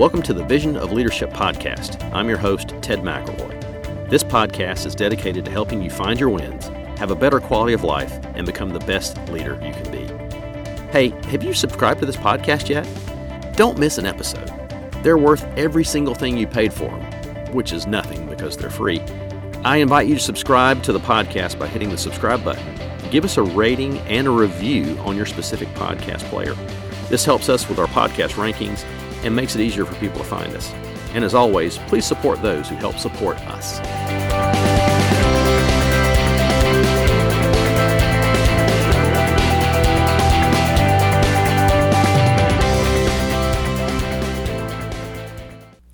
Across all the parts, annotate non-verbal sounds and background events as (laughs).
Welcome to the Vision of Leadership podcast. I'm your host, Ted McElroy. This podcast is dedicated to helping you find your wins, have a better quality of life, and become the best leader you can be. Hey, have you subscribed to this podcast yet? Don't miss an episode. They're worth every single thing you paid for them, which is nothing because they're free. I invite you to subscribe to the podcast by hitting the subscribe button. Give us a rating and a review on your specific podcast player. This helps us with our podcast rankings and makes it easier for people to find us. And as always, please support those who help support us.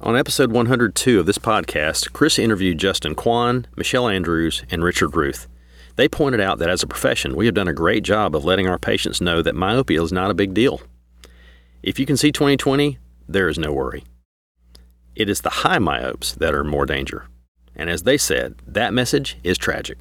On episode 102 of this podcast, Chris interviewed Justin Kwan, Michelle Andrews, and Richard Ruth. They pointed out that as a profession, we have done a great job of letting our patients know that myopia is not a big deal. If you can see 2020, there is no worry. It is the high myopes that are more danger. And as they said, that message is tragic.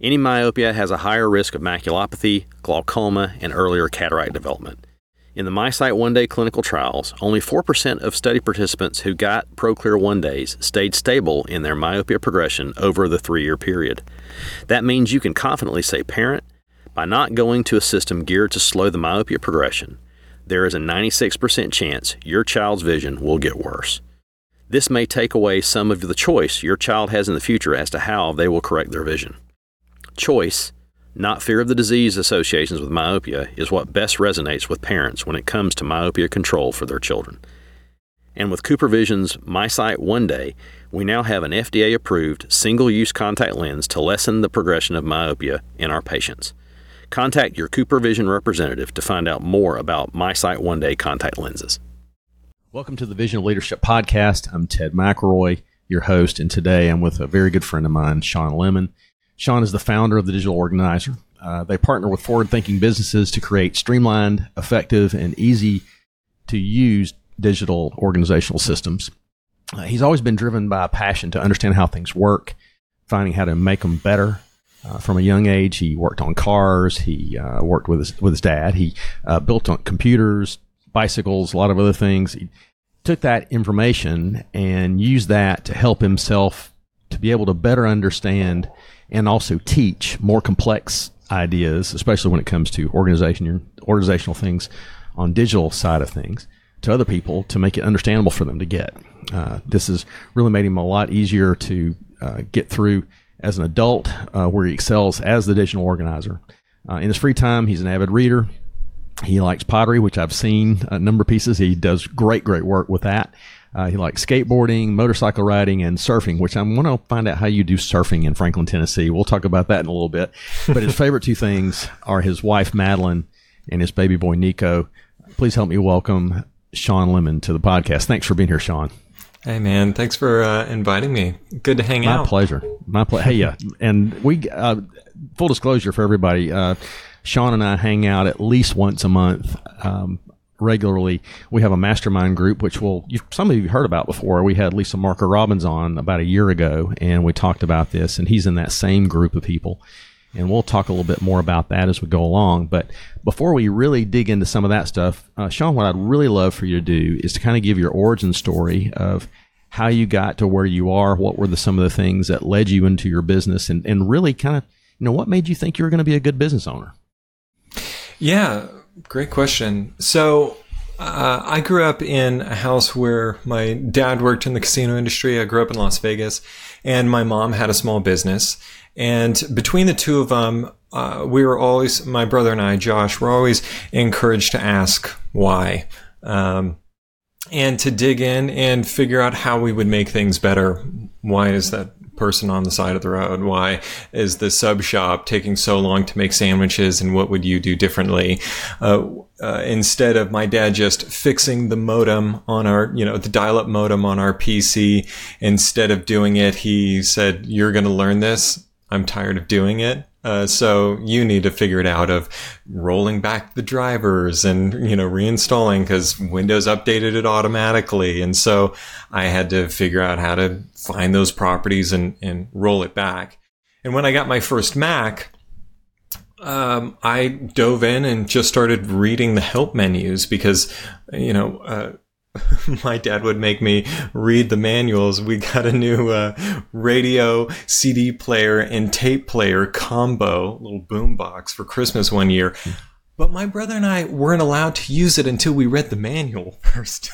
Any myopia has a higher risk of maculopathy, glaucoma, and earlier cataract development. In the MiSight one day clinical trials, only 4% of study participants who got ProClear one days stayed stable in their myopia progression over the three year period. That means you can confidently say, parent, by not going to a system geared to slow the myopia progression, there is a 96% chance your child's vision will get worse. This may take away some of the choice your child has in the future as to how they will correct their vision. Choice, not fear of the disease associations with myopia, is what best resonates with parents when it comes to myopia control for their children. And with Cooper CooperVision's MiSight One Day, we now have an FDA approved single use contact lens to lessen the progression of myopia in our patients. Contact your CooperVision representative to find out more about MiSight One Day contact lenses. Welcome to the Vision of Leadership podcast. I'm Ted McElroy, your host, and today I'm with a very good friend of mine, Shawn Lemon. Shawn is the founder of the Digital Organizer. Uh, they partner with forward thinking businesses to create streamlined, effective, and easy to use digital organizational systems. Uh, he's always been driven by a passion to understand how things work, finding how to make them better, uh, from a young age, he worked on cars. He uh, worked with his with his dad. He uh, built on computers, bicycles, a lot of other things. He took that information and used that to help himself to be able to better understand and also teach more complex ideas, especially when it comes to organization organizational things on digital side of things to other people to make it understandable for them to get. Uh, this has really made him a lot easier to uh, get through as an adult, uh, where he excels as the digital organizer. Uh, in his free time, he's an avid reader. He likes pottery, which I've seen a number of pieces. He does great, great work with that. Uh, he likes skateboarding, motorcycle riding, and surfing, which I want to find out how you do surfing in Franklin, Tennessee. We'll talk about that in a little bit. But his favorite two things are his wife, Madeline, and his baby boy, Nico. Please help me welcome Shawn Lemon to the podcast. Thanks for being here, Shawn. Hey man, thanks for uh, inviting me. Good to hang My out. My pleasure. My pleasure. hey, yeah, and we uh, full disclosure for everybody. Uh, Shawn and I hang out at least once a month. Um, regularly, we have a mastermind group, which will some of you heard about before. We had Lisa Marker Robbins on about a year ago, and we talked about this, and he's in that same group of people. And we'll talk a little bit more about that as we go along. But before we really dig into some of that stuff, uh, Shawn, what I'd really love for you to do is to kind of give your origin story of how you got to where you are, what were the, some of the things that led you into your business, and, and really kind of, you know, what made you think you were going to be a good business owner? Yeah, great question. So uh, I grew up in a house where my dad worked in the casino industry. I grew up in Las Vegas, and my mom had a small business. And between the two of them, uh, we were always, my brother and I, Josh, were always encouraged to ask why. Um, and to dig in and figure out how we would make things better. Why is that person on the side of the road? Why is the sub shop taking so long to make sandwiches? And what would you do differently? Uh, uh, instead of my dad just fixing the modem on our, you know, the dial up modem on our PC, instead of doing it, he said, You're going to learn this. I'm tired of doing it. Uh, so you need to figure it out of rolling back the drivers and you know reinstalling because Windows updated it automatically, and so I had to figure out how to find those properties and and roll it back. And when I got my first Mac, um, I dove in and just started reading the help menus because you know. Uh, (laughs) my dad would make me read the manuals. We got a new uh, radio, CD player, and tape player combo, little boom box for Christmas one year. But my brother and I weren't allowed to use it until we read the manual (laughs) first.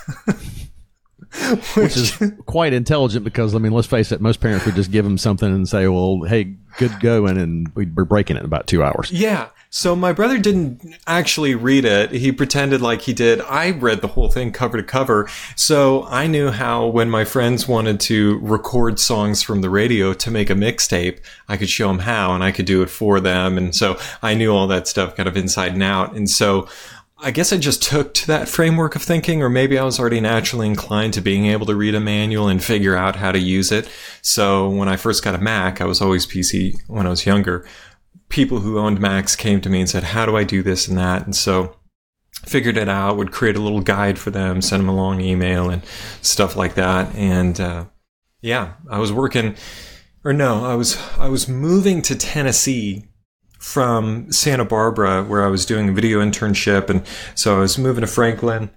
(laughs) Which is (laughs) quite intelligent because I mean, let's face it, most parents would just give them something and say, "Well, hey, good going," and we're breaking it in about two hours. Yeah. So my brother didn't actually read it. He pretended like he did. I read the whole thing cover to cover. So I knew how when my friends wanted to record songs from the radio to make a mixtape, I could show them how and I could do it for them. And so I knew all that stuff kind of inside and out. And so I guess I just took to that framework of thinking, or maybe I was already naturally inclined to being able to read a manual and figure out how to use it. So when I first got a Mac, I was always PC when I was younger. People who owned Macs came to me and said, How do I do this and that? And so figured it out, would create a little guide for them, send them a long email and stuff like that. And uh, yeah, I was working, or no, I was I was moving to Tennessee from Santa Barbara where I was doing a video internship. And so I was moving to Franklin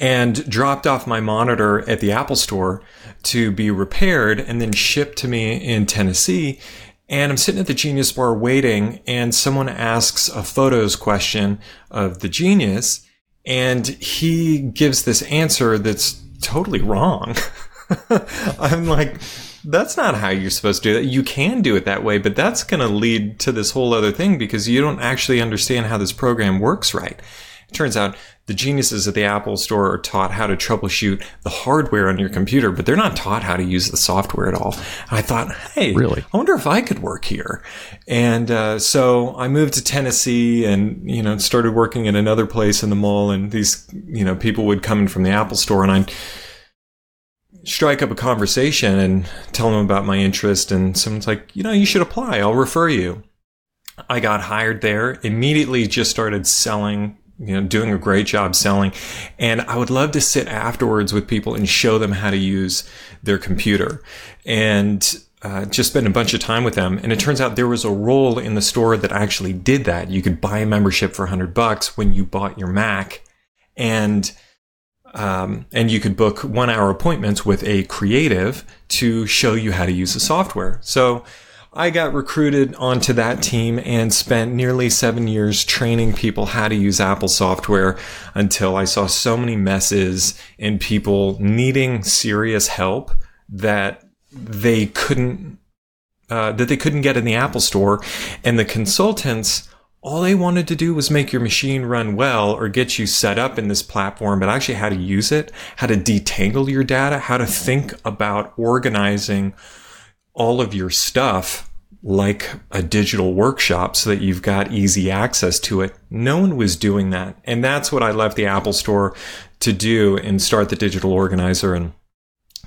and dropped off my monitor at the Apple store to be repaired and then shipped to me in Tennessee. And I'm sitting at the Genius Bar waiting, and someone asks a photos question of the Genius, and he gives this answer that's totally wrong. (laughs) I'm like, that's not how you're supposed to do that. You can do it that way, but that's going to lead to this whole other thing because you don't actually understand how this program works right. It turns out the geniuses at the Apple Store are taught how to troubleshoot the hardware on your computer, but they're not taught how to use the software at all. And I thought, hey, really? I wonder if I could work here. And uh, so I moved to Tennessee and you know started working at another place in the mall. And these you know people would come in from the Apple Store, and I strike up a conversation and tell them about my interest. And someone's like, you know, you should apply. I'll refer you. I got hired there, immediately just started selling, you know, doing a great job selling. And I would love to sit afterwards with people and show them how to use their computer and uh, just spend a bunch of time with them. And it turns out there was a role in the store that actually did that. You could buy a membership for 100 bucks when you bought your Mac. And um, and you could book one hour appointments with a creative to show you how to use the software. So I got recruited onto that team and spent nearly seven years training people how to use Apple software until I saw so many messes and people needing serious help that they couldn't uh, that they couldn't get in the Apple store, and the consultants all they wanted to do was make your machine run well or get you set up in this platform, but actually how to use it, how to detangle your data, how to think about organizing all of your stuff like a digital workshop so that you've got easy access to it. No one was doing that. And that's what I left the Apple store to do and start the digital organizer and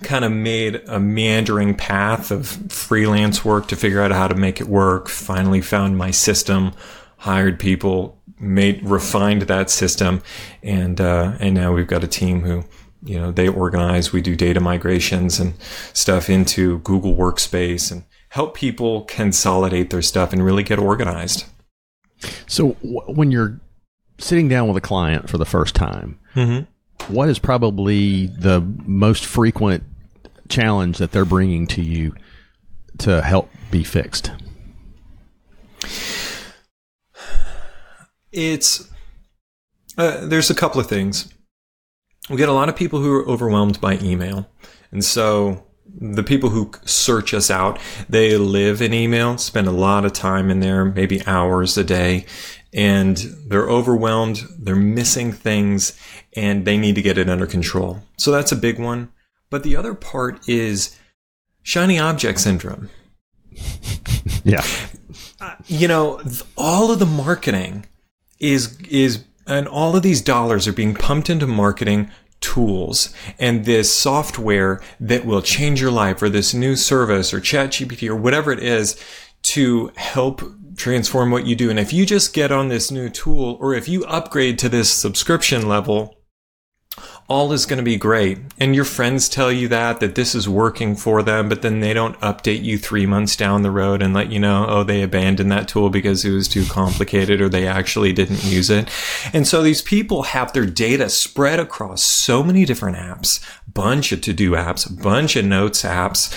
kind of made a meandering path of freelance work to figure out how to make it work. Finally found my system hired people, made refined that system, and uh, and now we've got a team who you know they organize. We do data migrations and stuff into Google Workspace and help people consolidate their stuff and really get organized. So w- when you're sitting down with a client for the first time, mm-hmm. what is probably the most frequent challenge that they're bringing to you to help be fixed? It's uh, there's a couple of things. We get a lot of people who are overwhelmed by email, and so the people who search us out, they live in email, spend a lot of time in there, maybe hours a day, and they're overwhelmed, they're missing things, and they need to get it under control. So that's a big one. But the other part is shiny object syndrome. (laughs) yeah. Uh, you know, all of the marketing is is and all of these dollars are being pumped into marketing tools. And this software that will change your life or this new service or chat gpt or whatever it is to help transform what you do. And if you just get on this new tool or if you upgrade to this subscription level all is going to be great. And your friends tell you that, that this is working for them, but then they don't update you three months down the road and let you know, oh, they abandoned that tool because it was too complicated or they actually didn't use it. And so these people have their data spread across so many different apps, bunch of to do apps, bunch of notes apps,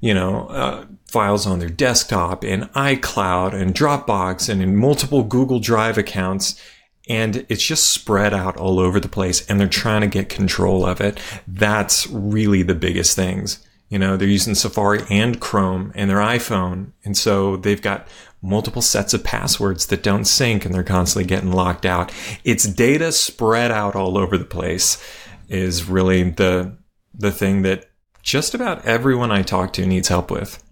you know, uh, files on their desktop in iCloud and Dropbox and in multiple Google Drive accounts and it's just spread out all over the place and they're trying to get control of it. That's really the biggest things. You know, they're using Safari and Chrome and their iPhone. And so they've got multiple sets of passwords that don't sync and they're constantly getting locked out. It's data spread out all over the place is really the, the thing that just about everyone I talk to needs help with.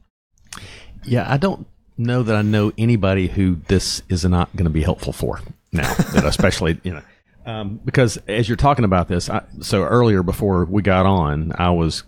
Yeah, I don't know that I know anybody who this is not going to be helpful for now, that especially you know. Um, because as you're talking about this, I, so earlier before we got on, I was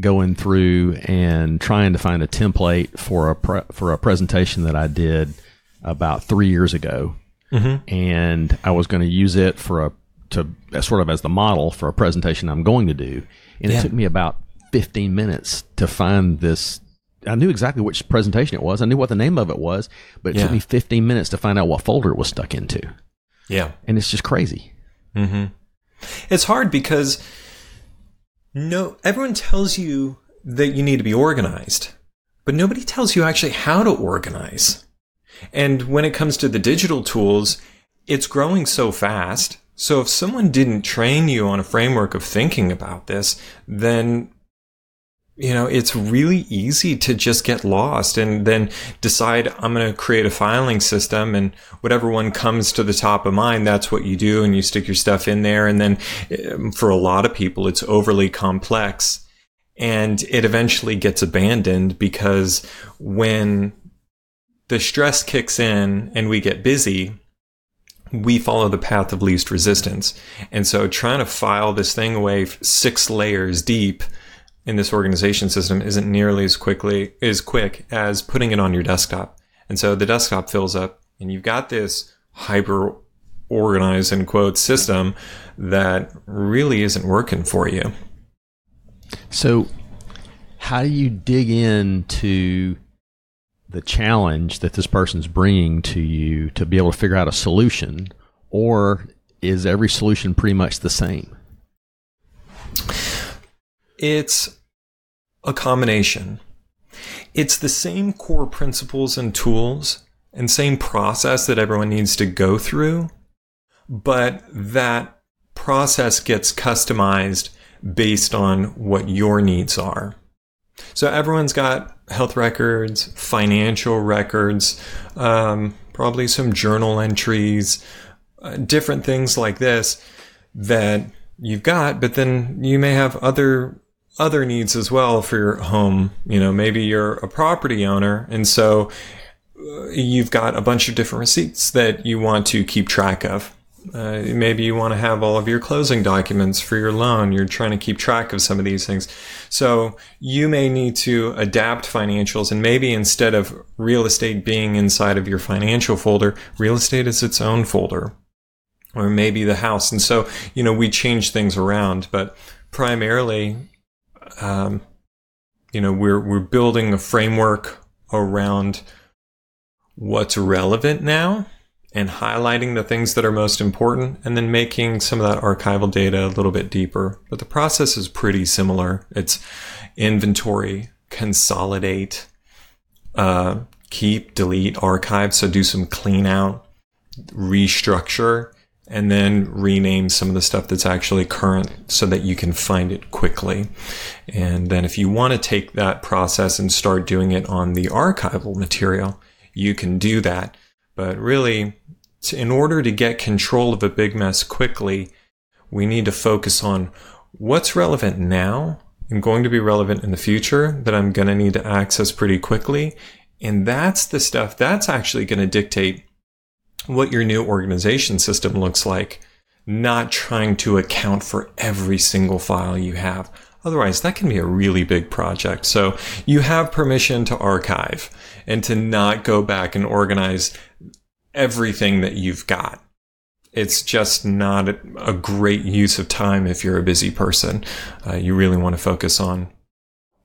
going through and trying to find a template for a pre- for a presentation that I did about three years ago, mm-hmm. and I was going to use it for a to sort of as the model for a presentation I'm going to do, and yeah. it took me about 15 minutes to find this. I knew exactly which presentation it was. I knew what the name of it was, but it yeah. took me 15 minutes to find out what folder it was stuck into. Yeah. And it's just crazy. Mm-hmm. It's hard because no, everyone tells you that you need to be organized, but nobody tells you actually how to organize. And when it comes to the digital tools, it's growing so fast. So if someone didn't train you on a framework of thinking about this, then you know, it's really easy to just get lost and then decide I'm going to create a filing system and whatever one comes to the top of mind, that's what you do and you stick your stuff in there. And then um, for a lot of people, it's overly complex and it eventually gets abandoned because when the stress kicks in and we get busy, we follow the path of least resistance. And so trying to file this thing away six layers deep in this organization system isn't nearly as quickly as quick as putting it on your desktop. And so the desktop fills up and you've got this hyper organized in quote system that really isn't working for you. So how do you dig into the challenge that this person's bringing to you to be able to figure out a solution or is every solution pretty much the same? It's a combination. It's the same core principles and tools and same process that everyone needs to go through, but that process gets customized based on what your needs are. So everyone's got health records, financial records, um, probably some journal entries, uh, different things like this that you've got, but then you may have other other needs as well for your home. You know, maybe you're a property owner, and so uh, you've got a bunch of different receipts that you want to keep track of. Uh, maybe you want to have all of your closing documents for your loan. You're trying to keep track of some of these things. So you may need to adapt financials and maybe instead of real estate being inside of your financial folder, real estate is its own folder or maybe the house. And so, you know, we change things around, but primarily um, you know, we're we're building a framework around what's relevant now and highlighting the things that are most important and then making some of that archival data a little bit deeper. But the process is pretty similar. It's inventory, consolidate, uh, keep, delete, archive. So do some clean out, restructure, and then rename some of the stuff that's actually current so that you can find it quickly. And then if you want to take that process and start doing it on the archival material, you can do that. But really, in order to get control of a big mess quickly, we need to focus on what's relevant now and going to be relevant in the future that I'm going to need to access pretty quickly. And that's the stuff that's actually going to dictate what your new organization system looks like, not trying to account for every single file you have. Otherwise, that can be a really big project. So you have permission to archive and to not go back and organize everything that you've got. it's just not a great use of time if you're a busy person. Uh, you really want to focus on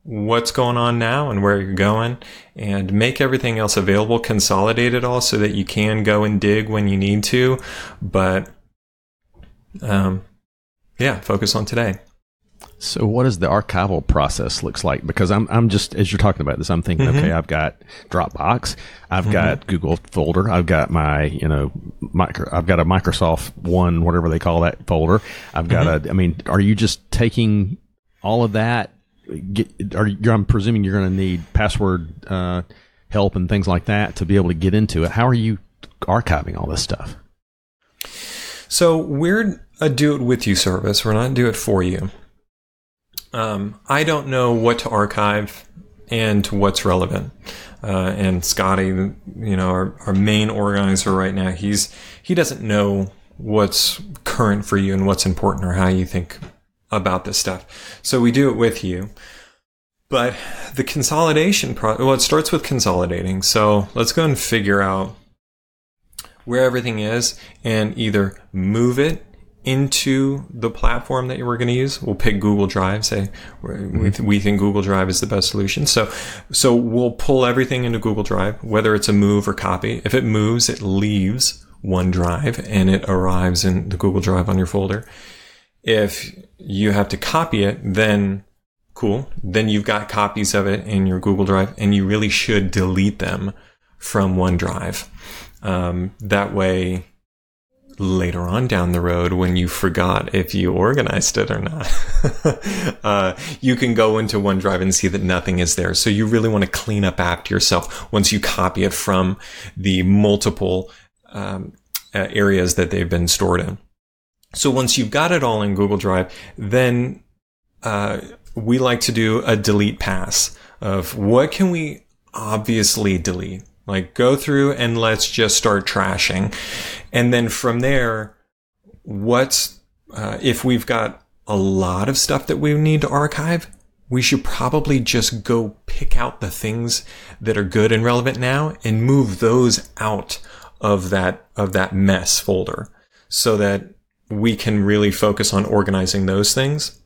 what's going on now and where you're going and make everything else available, consolidate it all so that you can go and dig when you need to. But, um, yeah, focus on today. So, what does the archival process looks like? Because I'm, I'm just as you're talking about this, I'm thinking, mm-hmm. okay, I've got Dropbox, I've mm-hmm. got Google folder, I've got my, you know, micro, I've got a Microsoft One, whatever they call that folder. I've got mm-hmm. a. I mean, are you just taking all of that? Get, are you, I'm presuming you're going to need password uh, help and things like that to be able to get into it. How are you archiving all this stuff? So we're a do it with you service. We're not do it for you. Um, I don't know what to archive and what's relevant. Uh, and Scotty, you know, our, our main organizer right now, he's he doesn't know what's current for you and what's important or how you think about this stuff. So we do it with you. But the consolidation pro well, it starts with consolidating. So let's go and figure out where everything is and either move it into the platform that we're going to use. We'll pick Google Drive. Say mm-hmm. we, think Google Drive is the best solution. So so we'll pull everything into Google Drive, whether it's a move or copy. If it moves, it leaves OneDrive and it arrives in the Google Drive on your folder. If you have to copy it, then cool. Then you've got copies of it in your Google Drive, and you really should delete them from OneDrive. Um, that way later on down the road when you forgot if you organized it or not. (laughs) uh, you can go into OneDrive and see that nothing is there. So you really want to clean up after yourself once you copy it from the multiple um, uh, areas that they've been stored in. So once you've got it all in Google Drive, then uh, we like to do a delete pass of what can we obviously delete like go through and let's just start trashing. And then from there, what's, uh, if we've got a lot of stuff that we need to archive, we should probably just go pick out the things that are good and relevant now and move those out of that, of that mess folder so that we can really focus on organizing those things.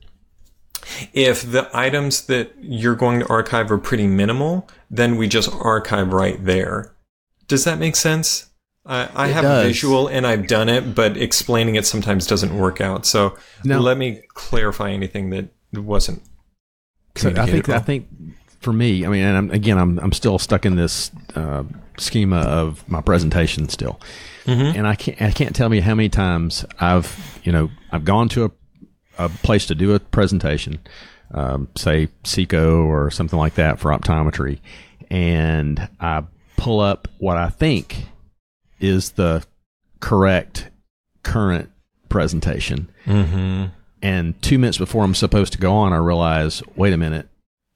If the items that you're going to archive are pretty minimal, then we just archive right there. Does that make sense? I, I have does. a visual and I've done it, but explaining it sometimes doesn't work out. So now, let me clarify anything that wasn't. So I think well. I think for me, I mean, and I'm, again, I'm I'm still stuck in this uh, schema of my presentation still, mm-hmm. and I can't I can't tell you how many times I've you know I've gone to a a place to do a presentation, um, say Seco or something like that for optometry, and I pull up what I think is the correct current presentation. Mm-hmm. And two minutes before I'm supposed to go on, I realize, wait a minute,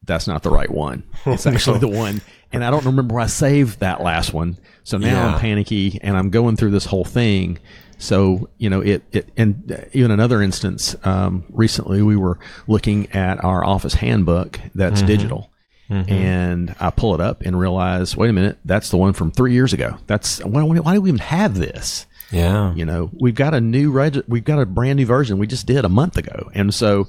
that's not the right one. It's (laughs) actually the one. And I don't remember where I saved that last one. So now yeah. I'm panicky and I'm going through this whole thing so you know it, it and even another instance um, recently we were looking at our office handbook that's mm-hmm. digital. Mm-hmm. And I pull it up and realize, wait a minute, that's the one from three years ago. That's why, why do we even have this? Yeah, you know, we've got a new reg- we've got a brand new version we just did a month ago, and so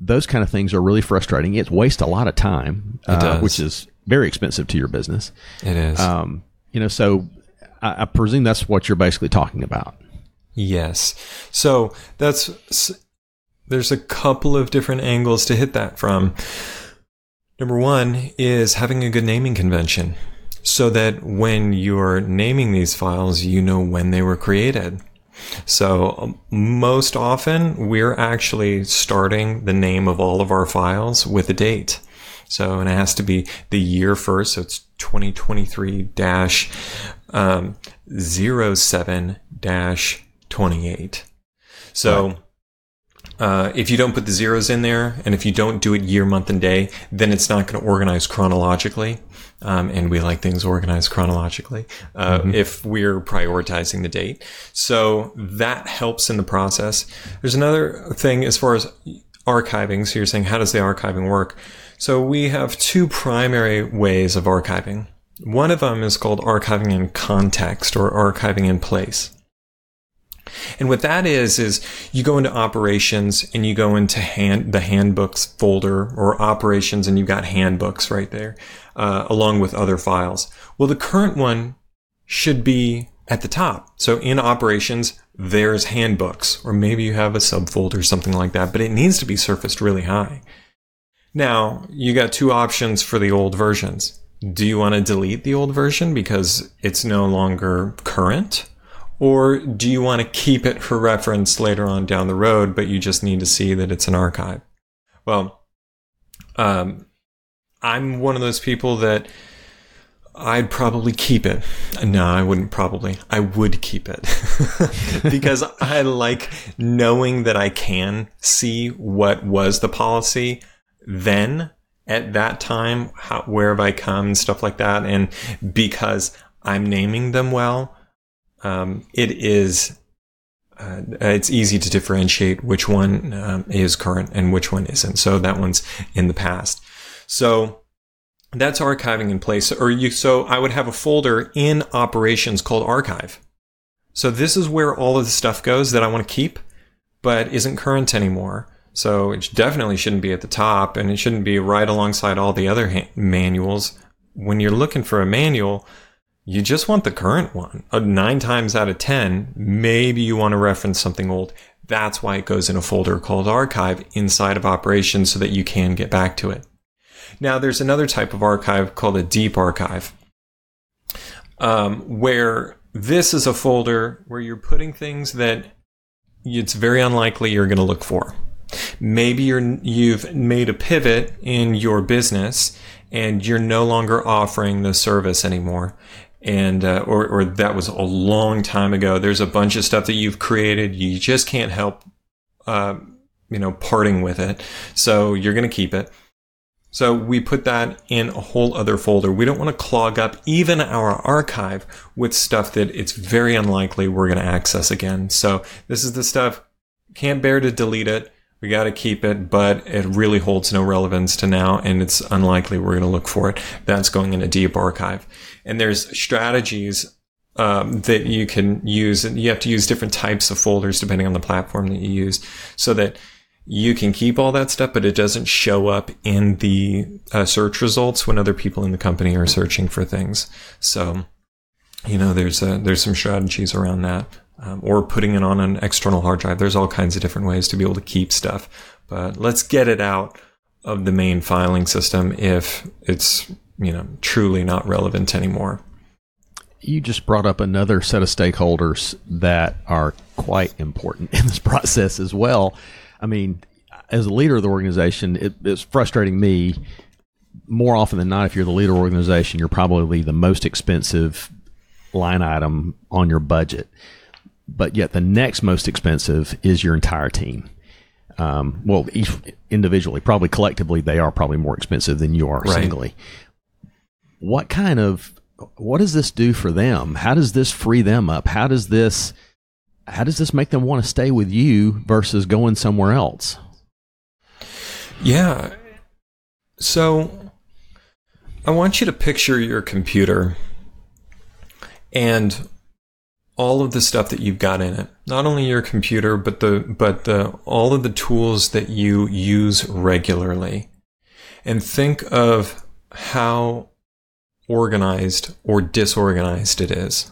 those kind of things are really frustrating. It wastes a lot of time, uh, which is very expensive to your business. It is. Um, you know, so I, I presume that's what you're basically talking about. Yes. So that's there's a couple of different angles to hit that from. Number one is having a good naming convention so that when you're naming these files, you know when they were created. So um, most often we're actually starting the name of all of our files with a date. So, and it has to be the year first. So it's 2023 dash um, 07 dash 28. So, right. Uh, if you don't put the zeros in there, and if you don't do it year, month, and day, then it's not going to organize chronologically. Um, and we like things organized chronologically uh, mm-hmm. if we're prioritizing the date. So that helps in the process. There's another thing as far as archiving. So you're saying, how does the archiving work? So we have two primary ways of archiving. One of them is called archiving in context or archiving in place. And what that is is you go into operations and you go into hand the handbooks folder or operations and you've got handbooks right there uh, along with other files. Well, the current one should be at the top. So in operations, there's handbooks, or maybe you have a subfolder or something like that, but it needs to be surfaced really high. Now, you got two options for the old versions. Do you want to delete the old version because it's no longer current? Or do you want to keep it for reference later on down the road, but you just need to see that it's an archive? Well, um, I'm one of those people that I'd probably keep it. No, I wouldn't probably. I would keep it (laughs) because I like knowing that I can see what was the policy then at that time, how, where have I come, and stuff like that. And because I'm naming them well, um, it is uh, it's easy to differentiate which one um, is current and which one isn't. So that one's in the past. So that's archiving in place. Or you, so I would have a folder in operations called archive. So this is where all of the stuff goes that I want to keep, but isn't current anymore. So it definitely shouldn't be at the top and it shouldn't be right alongside all the other ha- manuals. When you're looking for a manual, you just want the current one. Uh, nine times out of 10, maybe you want to reference something old. That's why it goes in a folder called archive inside of operations so that you can get back to it. Now, there's another type of archive called a deep archive, um, where this is a folder where you're putting things that it's very unlikely you're going to look for. Maybe you're, you've made a pivot in your business and you're no longer offering the service anymore. And, uh, or, or that was a long time ago. There's a bunch of stuff that you've created. You just can't help, uh, you know, parting with it. So you're going to keep it. So we put that in a whole other folder. We don't want to clog up even our archive with stuff that it's very unlikely we're going to access again. So this is the stuff, can't bear to delete it. We got to keep it, but it really holds no relevance to now, and it's unlikely we're going to look for it. That's going in a deep archive. And there's strategies um, that you can use, and you have to use different types of folders depending on the platform that you use, so that you can keep all that stuff, but it doesn't show up in the uh, search results when other people in the company are searching for things. So, you know, there's a, there's some strategies around that um, or putting it on an external hard drive. There's all kinds of different ways to be able to keep stuff. But let's get it out of the main filing system if it's you know truly not relevant anymore. You just brought up another set of stakeholders that are quite important (laughs) in this process as well. I mean, as a leader of the organization, it, it's frustrating me more often than not. If you're the leader organization, you're probably the most expensive line item on your budget but yet the next most expensive is your entire team. Um, well, each individually, probably collectively, they are probably more expensive than you are right. singly. What kind of what does this do for them? How does this free them up? How does this how does this make them want to stay with you versus going somewhere else? Yeah. So I want you to picture your computer and all of the stuff that you've got in it. Not only your computer, but the but the all of the tools that you use regularly. And think of how organized or disorganized it is.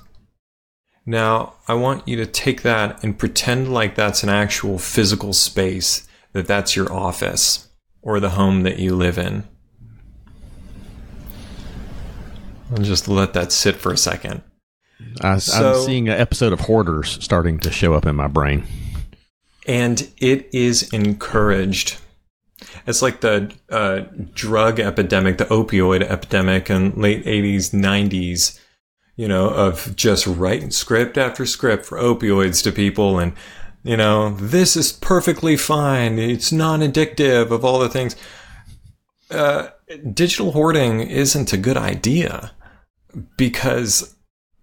Now, I want you to take that and pretend like that's an actual physical space, that that's your office or the home that you live in. I'll just let that sit for a second. I, so, I'm seeing an episode of Hoarders starting to show up in my brain. And it is encouraged. It's like the uh, drug epidemic, the opioid epidemic in late 80s, 90s, you know, of just writing script after script for opioids to people. And, you know, this is perfectly fine. It's non addictive of all the things. Uh, digital hoarding isn't a good idea because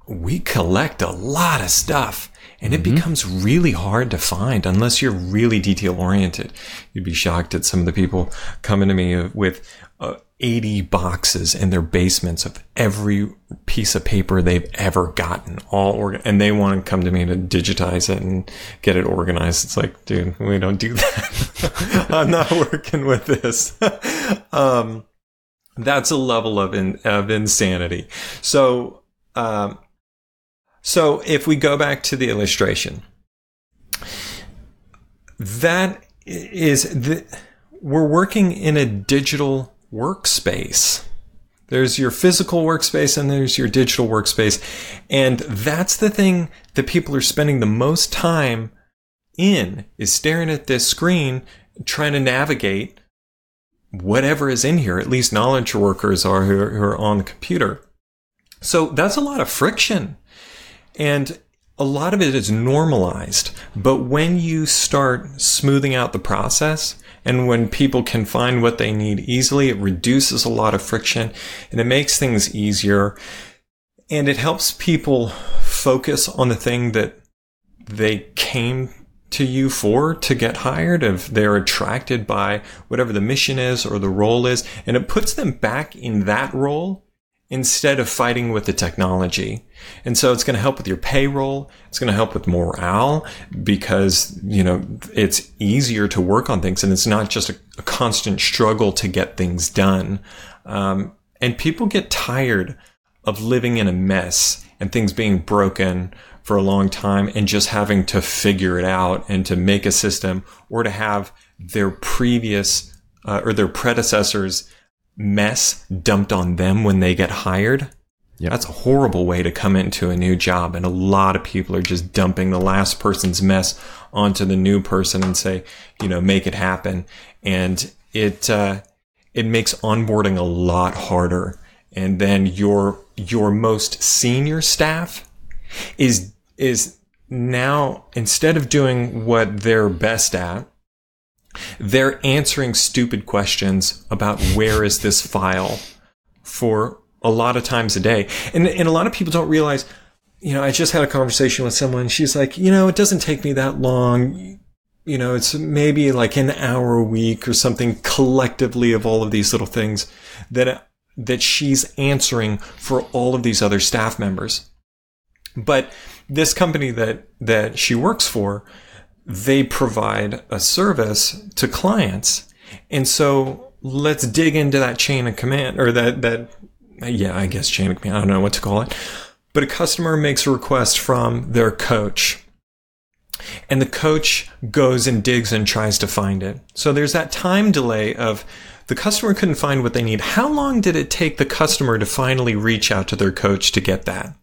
we collect a lot of stuff and it mm-hmm. becomes really hard to find unless you're really detail oriented. You'd be shocked at some of the people coming to me with uh, 80 boxes in their basements of every piece of paper they've ever gotten all and they want to come to me to digitize it and get it organized. It's like dude we don't do that. (laughs) I'm not working with this. (laughs) Um, that's a level of in, of insanity. So um, so if we go back to the illustration that is the we're working in a digital workspace. There's your physical workspace and there's your digital workspace. And that's the thing that people are spending the most time in is staring at this screen, trying to navigate whatever is in here. At least knowledge workers are who are, on the computer. So that's a lot of friction. And a lot of it is normalized. But when you start smoothing out the process and when people can find what they need easily, it reduces a lot of friction and it makes things easier. And it helps people focus on the thing that they came to you for to get hired if they're attracted by whatever the mission is or the role is and it puts them back in that role instead of fighting with the technology. And so it's going to help with your payroll. It's going to help with morale because, you know, it's easier to work on things and it's not just a, a constant struggle to get things done. Um, and people get tired of living in a mess and things being broken for a long time and just having to figure it out and to make a system or to have their previous uh, or their predecessors mess dumped on them when they get hired. Yep. That's a horrible way to come into a new job. And a lot of people are just dumping the last person's mess onto the new person and say, you know, make it happen. And it, uh, it makes onboarding a lot harder. And then your, your most senior staff is, is now instead of doing what they're best at, they're answering stupid questions about where is this file for a lot of times a day. And, and a lot of people don't realize, you know, I just had a conversation with someone. She's like, you know, it doesn't take me that long. You know, it's maybe like an hour a week or something collectively of all of these little things that, that she's answering for all of these other staff members. But this company that, that she works for, they provide a service to clients. And so let's dig into that chain of command or that, that, yeah, I guess chain of command. I don't know what to call it. But a customer makes a request from their coach and the coach goes and digs and tries to find it. So there's that time delay of the customer couldn't find what they need. How long did it take the customer to finally reach out to their coach to get that?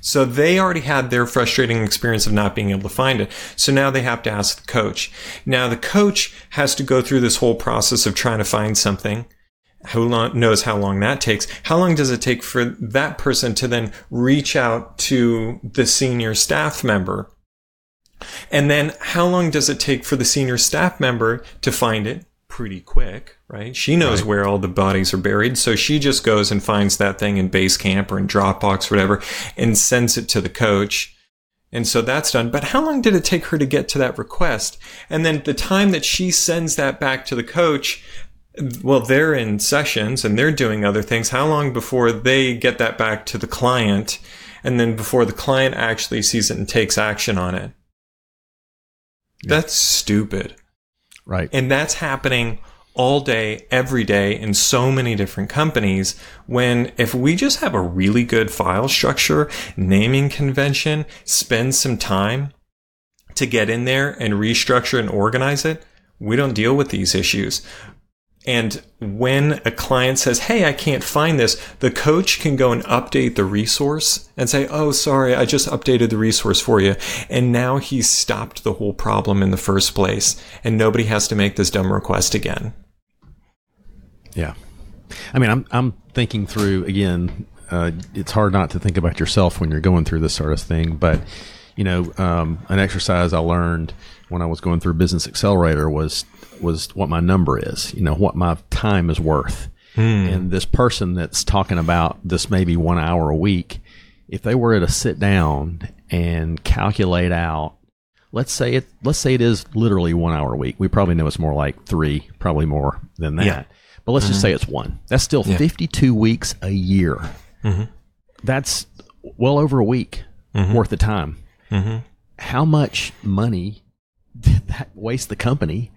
So they already had their frustrating experience of not being able to find it. So now they have to ask the coach. Now the coach has to go through this whole process of trying to find something. Who knows how long that takes? How long does it take for that person to then reach out to the senior staff member? And then how long does it take for the senior staff member to find it? Pretty quick right? She knows right. where all the bodies are buried. So she just goes and finds that thing in Basecamp or in Dropbox or whatever and sends it to the coach. And so that's done. But how long did it take her to get to that request? And then the time that she sends that back to the coach, well, they're in sessions and they're doing other things. How long before they get that back to the client? And then before the client actually sees it and takes action on it? Yeah. That's stupid. Right. And that's happening all day, every day in so many different companies. When if we just have a really good file structure, naming convention, spend some time to get in there and restructure and organize it, we don't deal with these issues. And when a client says, Hey, I can't find this, the coach can go and update the resource and say, Oh, sorry, I just updated the resource for you. And now he's stopped the whole problem in the first place and nobody has to make this dumb request again. Yeah. I mean, I'm, I'm thinking through again, uh, it's hard not to think about yourself when you're going through this sort of thing, but you know, um, an exercise I learned when I was going through Business Accelerator was was what my number is. You know, what my time is worth. Hmm. And this person that's talking about this maybe one hour a week, if they were to sit down and calculate out, let's say it, let's say it is literally one hour a week. We probably know it's more like three, probably more than that. Yeah. but let's just mm-hmm. say it's one. That's still 52 weeks a year. Mm-hmm. That's well over a week mm-hmm. worth of time. How much money (laughs) did that waste the company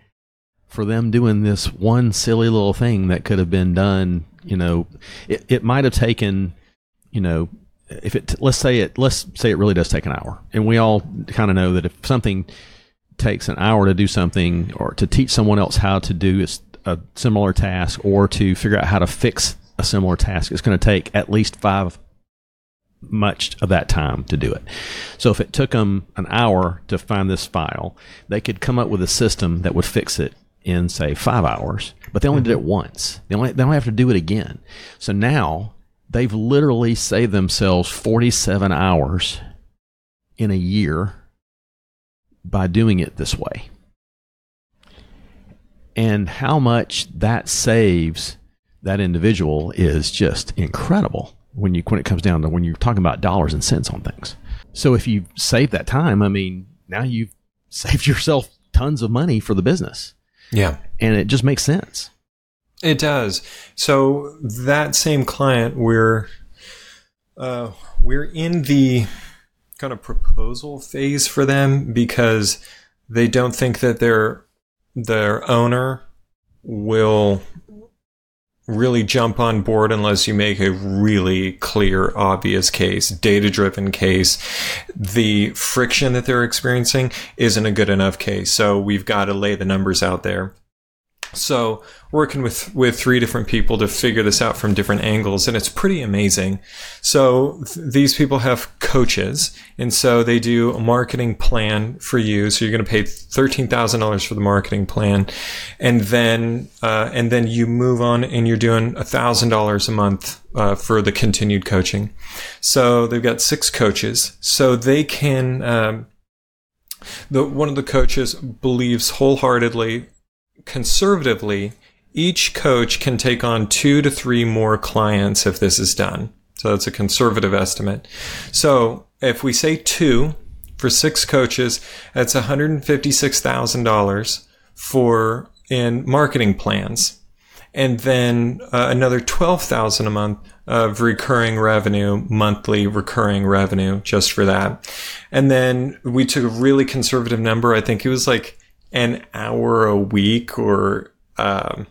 for them doing this one silly little thing that could have been done? You know, it, it might have taken, you know, if it let's say it let's say it really does take an hour, and we all kind of know that if something takes an hour to do something or to teach someone else how to do a, a similar task or to figure out how to fix a similar task, it's going to take at least five much of that time to do it. So if it took them an hour to find this file, they could come up with a system that would fix it in say five hours, but they only did it mm-hmm. once. They only they don't have to do it again. So now they've literally saved themselves 47 hours in a year by doing it this way. And how much that saves that individual is just incredible when you when it comes down to when you're talking about dollars and cents on things. So if you save that time, I mean, now you've (laughs) saved yourself tons of money for the business. Yeah. And it just makes sense. It does. So that same client, we're uh, we're in the kind of proposal phase for them because they don't think that their their owner will really jump on board unless you make a really clear, obvious case, data driven case. The friction that they're experiencing isn't a good enough case. So we've got to lay the numbers out there. So working with with three different people to figure this out from different angles, and it's pretty amazing. So th- these people have coaches, and so they do a marketing plan for you. So you're going to pay thirteen thousand dollars for the marketing plan, and then uh, and then you move on, and you're doing thousand dollars a month uh, for the continued coaching. So they've got six coaches, so they can. Um, the one of the coaches believes wholeheartedly conservatively, each coach can take on two to three more clients if this is done. So that's a conservative estimate. So if we say two for six coaches, that's $156,000 for in marketing plans. And then uh, another 12,000 a month of recurring revenue, monthly recurring revenue just for that. And then we took a really conservative number. I think it was like an hour a week or um,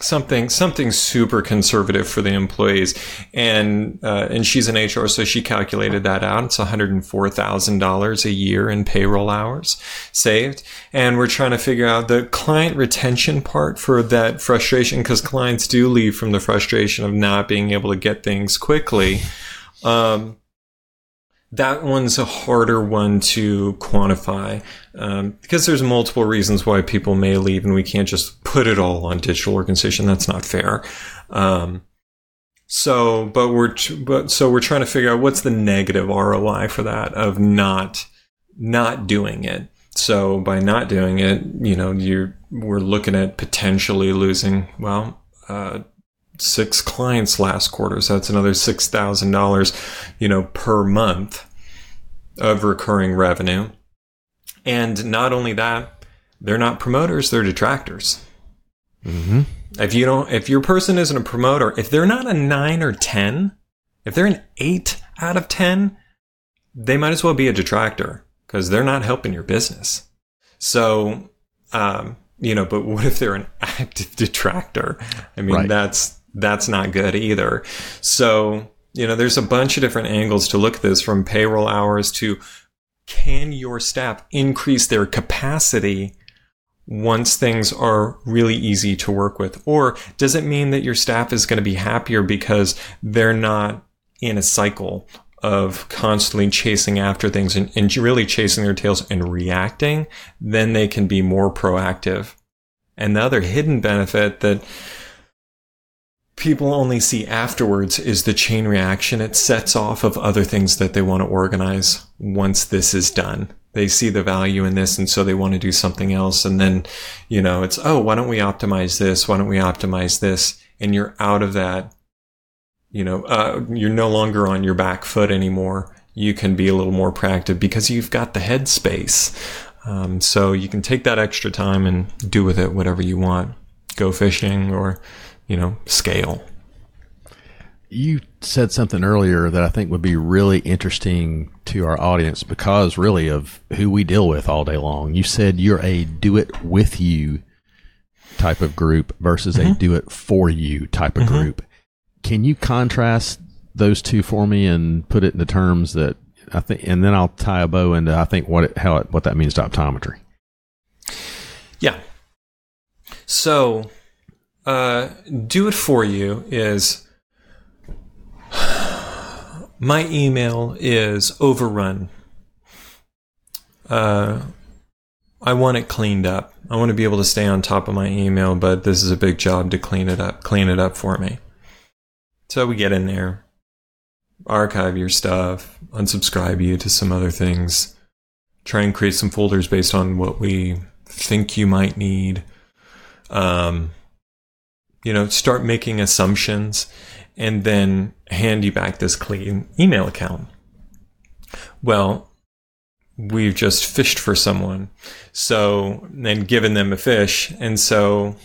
something something super conservative for the employees. And uh, and she's an HR so she calculated that out. It's $104,000 a year in payroll hours saved. And we're trying to figure out the client retention part for that frustration because clients do leave from the frustration of not being able to get things quickly. Um, that one's a harder one to quantify um, because there's multiple reasons why people may leave, and we can't just put it all on digital organization. That's not fair. Um, so, but we're but so we're trying to figure out what's the negative ROI for that of not not doing it. So by not doing it, you know, you're we're looking at potentially losing well. Uh, six clients last quarter. So that's another $6,000, you know, per month of recurring revenue. And not only that, they're not promoters, they're detractors. Mm-hmm. If you don't, if your person isn't a promoter, if they're not a nine or 10, if they're an eight out of 10, they might as well be a detractor because they're not helping your business. So, um, you know, but what if they're an (laughs) active detractor? I mean, Right. that's that's not good either. So, you know, there's a bunch of different angles to look at this from payroll hours to can your staff increase their capacity once things are really easy to work with? Or does it mean that your staff is going to be happier because they're not in a cycle of constantly chasing after things and, and really chasing their tails and reacting? Then they can be more proactive. And the other hidden benefit that people only see afterwards is the chain reaction. It sets off of other things that they want to organize once this is done. They see the value in this and so they want to do something else. And then, you know, it's, oh, why don't we optimize this? Why don't we optimize this? And you're out of that, you know, uh, you're no longer on your back foot anymore. You can be a little more proactive because you've got the headspace. Um, so you can take that extra time and do with it whatever you want. go fishing or, you know, scale. You said something earlier that I think would be really interesting to our audience because really of who we deal with all day long. You said you're a do it with you type of group versus a mm-hmm. do it for you type of mm-hmm. group. Can you contrast those two for me and put it into terms that I think, and then I'll tie a bow into I think what it, how it, what that means to optometry. Yeah. So, uh, do it for you is (sighs) my email is overrun. Uh, I want it cleaned up. I want to be able to stay on top of my email, but this is a big job to clean it up, clean it up for me. So we get in there, archive your stuff, unsubscribe you to some other things, try and create some folders based on what we think you might need. Um, you know, start making assumptions and then hand you back this clean email account. Well, we've just fished for someone. So, and given them a fish. And so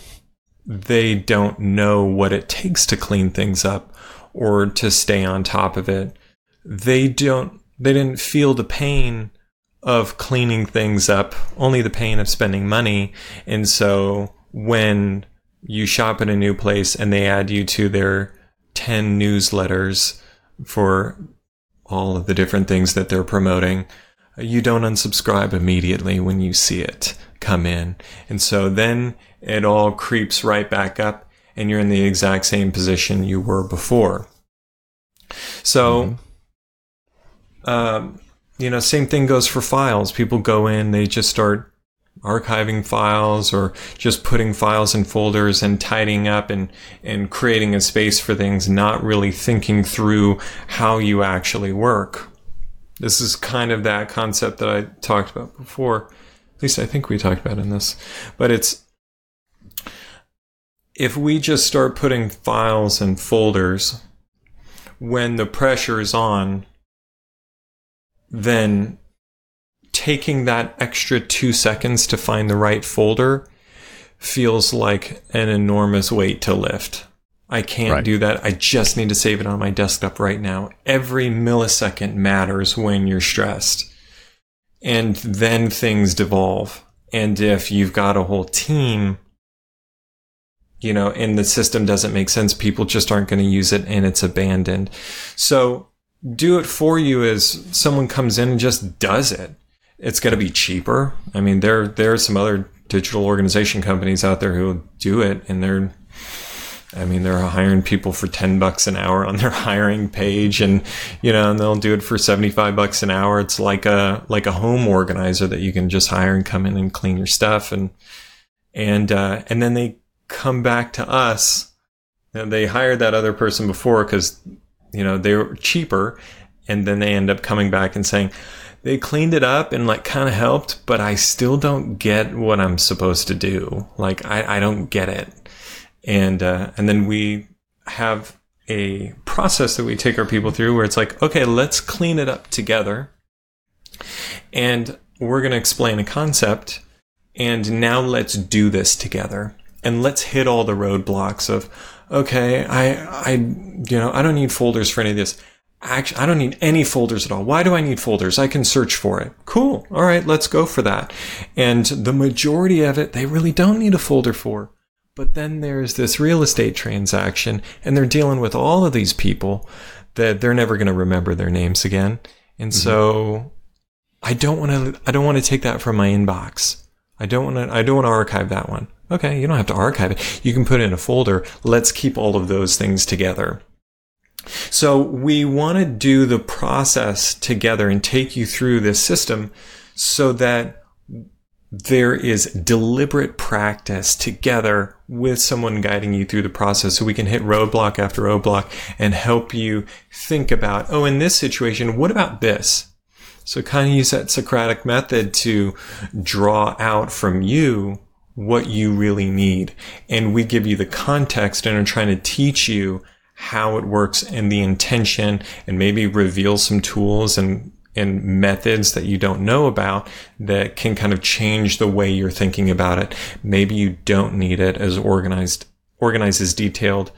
they don't know what it takes to clean things up or to stay on top of it. They don't, they didn't feel the pain of cleaning things up, only the pain of spending money. And so when you shop at a new place and they add you to their 10 newsletters for all of the different things that they're promoting, you don't unsubscribe immediately when you see it come in. And so then it all creeps right back up and you're in the exact same position you were before. So, mm-hmm. um, you know, same thing goes for files. People go in, they just start archiving files or just putting files in folders and tidying up and, and creating a space for things, not really thinking through how you actually work. This is kind of that concept that I talked about before. At least I think we talked about in this. But it's if we just start putting files and folders when the pressure is on, then taking that extra two seconds to find the right folder feels like an enormous weight to lift. I can't right. do that. I just need to save it on my desktop right now. Every millisecond matters when you're stressed. And then things devolve. And if you've got a whole team you know, and the system doesn't make sense. People just aren't going to use it and it's abandoned. So do it for you as someone comes in and just does it. It's going to be cheaper. I mean, there, there are some other digital organization companies out there who do it and they're, I mean, they're hiring people for 10 bucks an hour on their (laughs) hiring page and, you know, and they'll do it for 75 bucks an hour. It's like a, like a home organizer that you can just hire and come in and clean your stuff. And, and, uh, and then they come back to us. And they hired that other person before because, you know, they were cheaper. And then they end up coming back and saying, they cleaned it up and like kind of helped, but I still don't get what I'm supposed to do. Like, I, I don't get it. And, uh, and then we have a process that we take our people through where it's like, okay, let's clean it up together. And we're going to explain a concept. And now let's do this together and let's hit all the roadblocks of, okay, I, I, you know, I don't need folders for any of this. Actually, I don't need any folders at all. Why do I need folders? I can search for it. Cool. All right, let's go for that. And the majority of it, they really don't need a folder for. But then there's this real estate transaction, and they're dealing with all of these people that they're never going to remember their names again. And mm-hmm. so I don't want to, I don't want to take that from my inbox. I don't want to, I don't want to archive that one. Okay, you don't have to archive it. You can put it in a folder. Let's keep all of those things together. So we want to do the process together and take you through this system so that there is deliberate practice together with someone guiding you through the process so we can hit roadblock after roadblock and help you think about, oh, in this situation, what about this? So kind of use that Socratic method to draw out from you what you really need. And we give you the context and are trying to teach you how it works and the intention and maybe reveal some tools and and methods that you don't know about that can kind of change the way you're thinking about it. Maybe you don't need it as organized, organized as detailed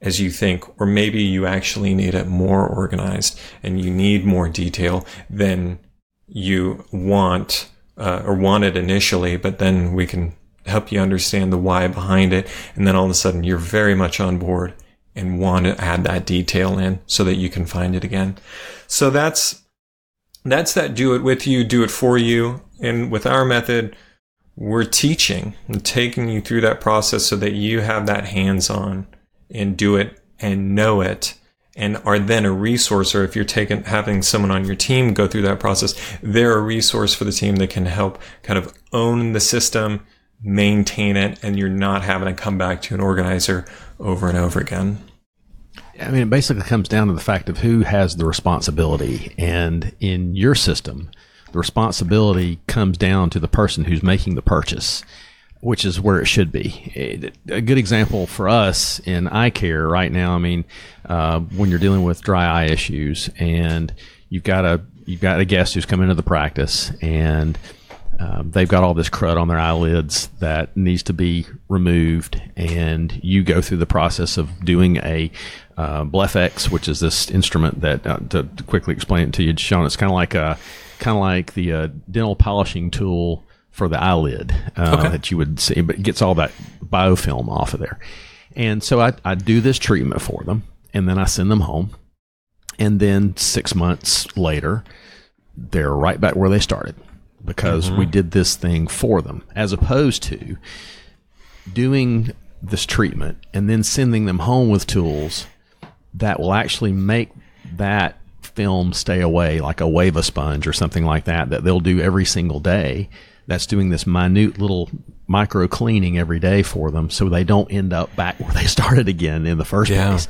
as you think, or maybe you actually need it more organized and you need more detail than you want uh, or wanted initially, but then we can help you understand the why behind it. And then all of a sudden you're very much on board and want to add that detail in so that you can find it again. So that's, that's that do it with you, do it for you. And with our method, we're teaching and taking you through that process so that you have that hands on and do it and know it and are then a resource or if you're taking having someone on your team go through that process they're a resource for the team that can help kind of own the system maintain it and you're not having to come back to an organizer over and over again I mean, it basically comes down to the fact of who has the responsibility. And in your system, the responsibility comes down to the person who's making the purchase which is where it should be. A good example for us in eye care right now. I mean, uh, when you're dealing with dry eye issues, and you've got a you've got a guest who's come into the practice, and um, they've got all this crud on their eyelids that needs to be removed, and you go through the process of doing a uh, BlephEx, which is this instrument that uh, to, to, quickly explain it to you, Shawn. It's kind of like a kind of like the uh, dental polishing tool for the eyelid uh, okay. that you would see, but it gets all that biofilm off of there. And so I, I do this treatment for them, and then I send them home. And then six months later, they're right back where they started because mm-hmm. we did this thing for them, as opposed to doing this treatment and then sending them home with tools that will actually make that film stay away, like a wave a sponge or something like that, that they'll do every single day that's doing this minute little micro cleaning every day for them so they don't end up back where they (laughs) started again in the first yeah. place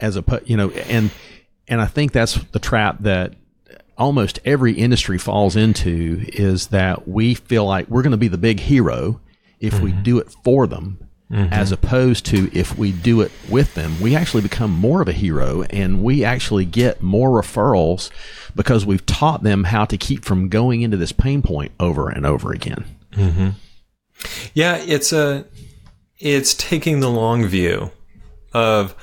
as a you know and and I think that's the trap that almost every industry falls into is that we feel like we're going to be the big hero if mm-hmm. we do it for them Mm-hmm. as opposed to if we do it with them, we actually become more of a hero and we actually get more referrals because we've taught them how to keep from going into this pain point over and over again. Mm-hmm. Yeah, it's a it's taking the long view of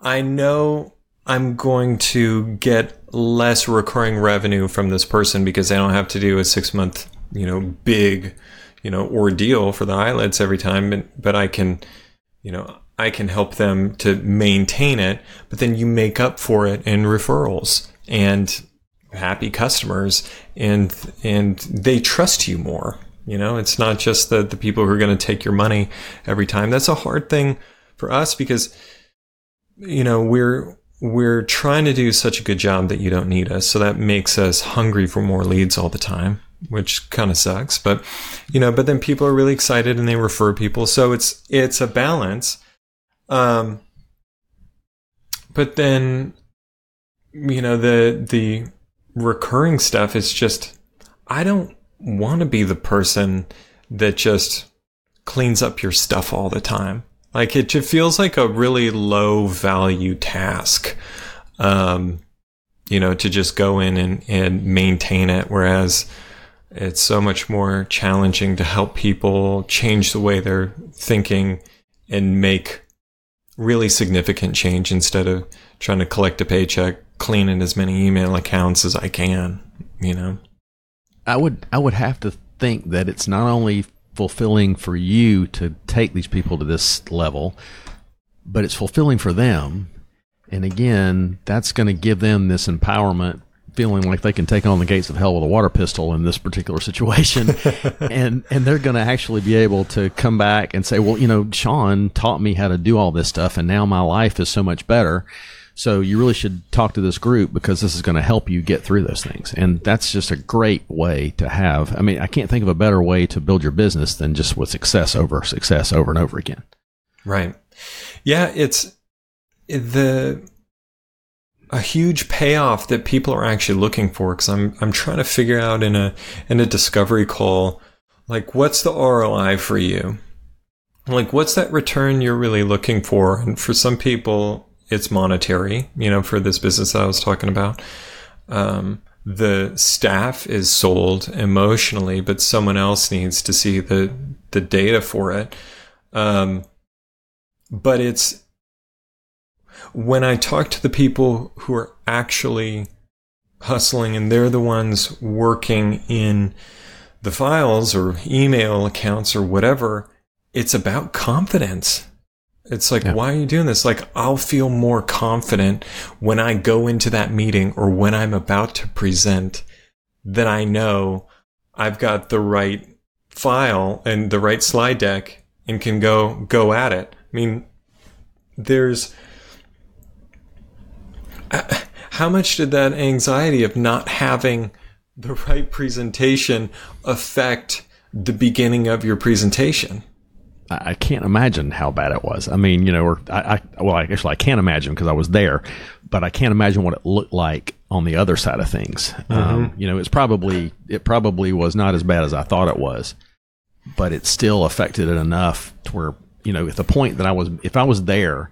I know I'm going to get less recurring revenue from this person because they don't have to do a six month, you know, big you know ordeal for the eyelids every time. But, but i can you know i can help them to maintain it but then you make up for it in referrals and happy customers and and they trust you more. You know it's not just the the people who are going to take your money every time. That's a hard thing for us because you know we're we're trying to do such a good job that you don't need us so that makes us hungry for more leads all the time which kind of sucks. But you know, but then people are really excited and they refer people, so it's it's a balance. Um, but then you know the the recurring stuff is just I don't want to be the person that just cleans up your stuff all the time. Like it just feels like a really low value task. Um, you know, to just go in and, and maintain it. Whereas, it's so much more challenging to help people change the way they're thinking and make really significant change instead of trying to collect a paycheck, cleaning as many email accounts as I can, you know. I would I would have to think that it's not only fulfilling for you to take these people to this level, but it's fulfilling for them. And again, that's going to give them this empowerment feeling like they can take on the gates of hell with a water pistol in this particular (laughs) situation and and they're going to actually be able to come back and say well you know Shawn taught me how to do all this stuff and now my life is so much better so you really should talk to this group because this is going to help you get through those things and that's just a great way to have i mean i can't think of a better way to build your business than just with success over success over and over again right yeah it's the a huge payoff that people are actually looking for because I'm I'm trying to figure out in a in a discovery call like what's the ROI for you? Like what's that return you're really looking for? And for some people it's monetary, you know, for this business I was talking about. Um, the staff is sold emotionally, but someone else needs to see the the data for it. Um, but it's when I talk to the people who are actually hustling and they're the ones working in the files or email accounts or whatever, it's about confidence. It's like, yeah. why are you doing this? Like, I'll feel more confident when I go into that meeting or when I'm about to present that I know I've got the right file and the right slide deck and can go, go at it. I mean, there's, uh, how much did that anxiety of not having the right presentation affect the beginning of your presentation? I can't imagine how bad it was. I mean, you know, or I, I well, actually, I can't imagine because I was there, but I can't imagine what it looked like on the other side of things. Mm-hmm. Um, you know, it's probably it probably was not as bad as I thought it was, but it still affected it enough to where you know, at the point that I was, if I was there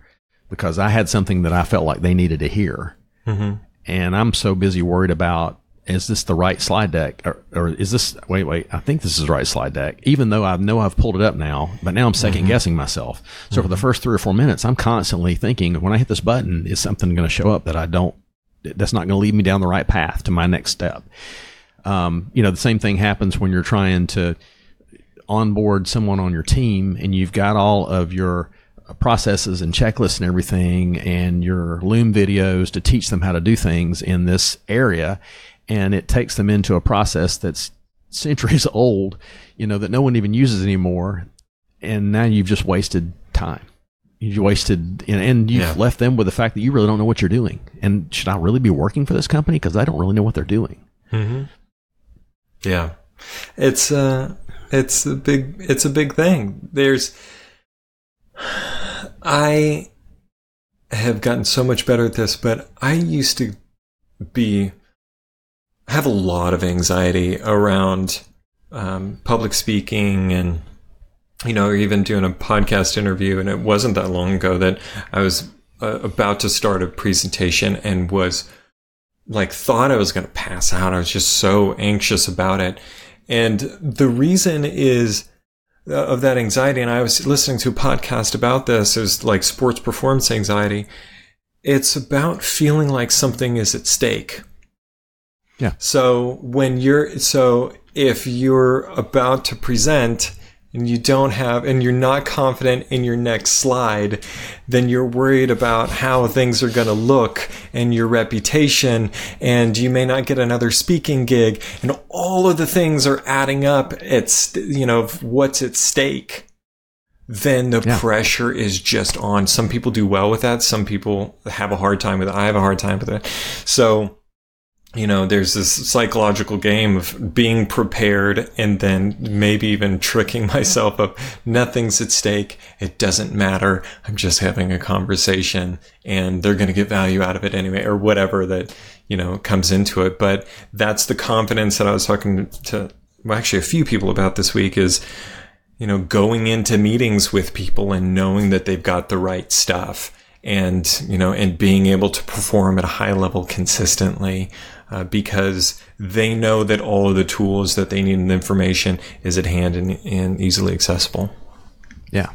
because I had something that I felt like they needed to hear, mm-hmm. and I'm so busy worried about is this the right slide deck or, or, is this wait wait i think this is the right slide deck even though i know i've pulled it up now but now i'm 2nd mm-hmm. guessing myself so mm-hmm. for the mm-hmm. first three or four minutes i'm constantly thinking when i hit this button is something going to show up that i don't that's not going to lead me down the right path to my next step um, you know the same thing happens when you're trying to onboard someone on your team and you've got all of your processes and checklists and everything and your loom videos to teach them how to do things in this area and it takes them into a process that's centuries (laughs) old, you know, that no one even uses anymore. And now you've just wasted time. You've wasted, and, you've yeah. left them with the fact that you really don't know what you're doing. And should I really be working for this company? Because I don't really know what they're doing. Mm-hmm. Yeah, it's uh, it's a big, it's a big thing. There's, I have gotten so much better at this, but I used to be have a lot of anxiety around um, public speaking and you know, even doing a podcast interview. And it wasn't that long ago that I was uh, about to start a presentation and was like, thought I was going to pass out. I was just so anxious about it. And the reason is uh, of that anxiety. And I was listening to a podcast about this. It was like sports performance anxiety. It's about feeling like something is at stake yeah. So when you're so if you're about to present and you don't have and you're not confident in your next slide, then you're worried about how things are going to look and your reputation and you may not get another speaking gig and all of the things are adding up. It's you know what's at stake then the yeah. pressure is just on. Some people do well with that. Some people have a hard time with it. I have a hard time with it. So you know, there's this psychological game of being prepared and then maybe even tricking (laughs) myself of nothing's at stake. It doesn't matter. I'm just having a conversation and they're going to get value out of it anyway, or whatever that, you know, comes into it. But that's the confidence that I was talking to, well, actually a few people about this week is, you know, going into meetings with people and knowing that they've got the right stuff and, you know, and being able to perform at a high level consistently uh, because they know that all of the tools that they need and the information is at hand and, and easily accessible. Yeah.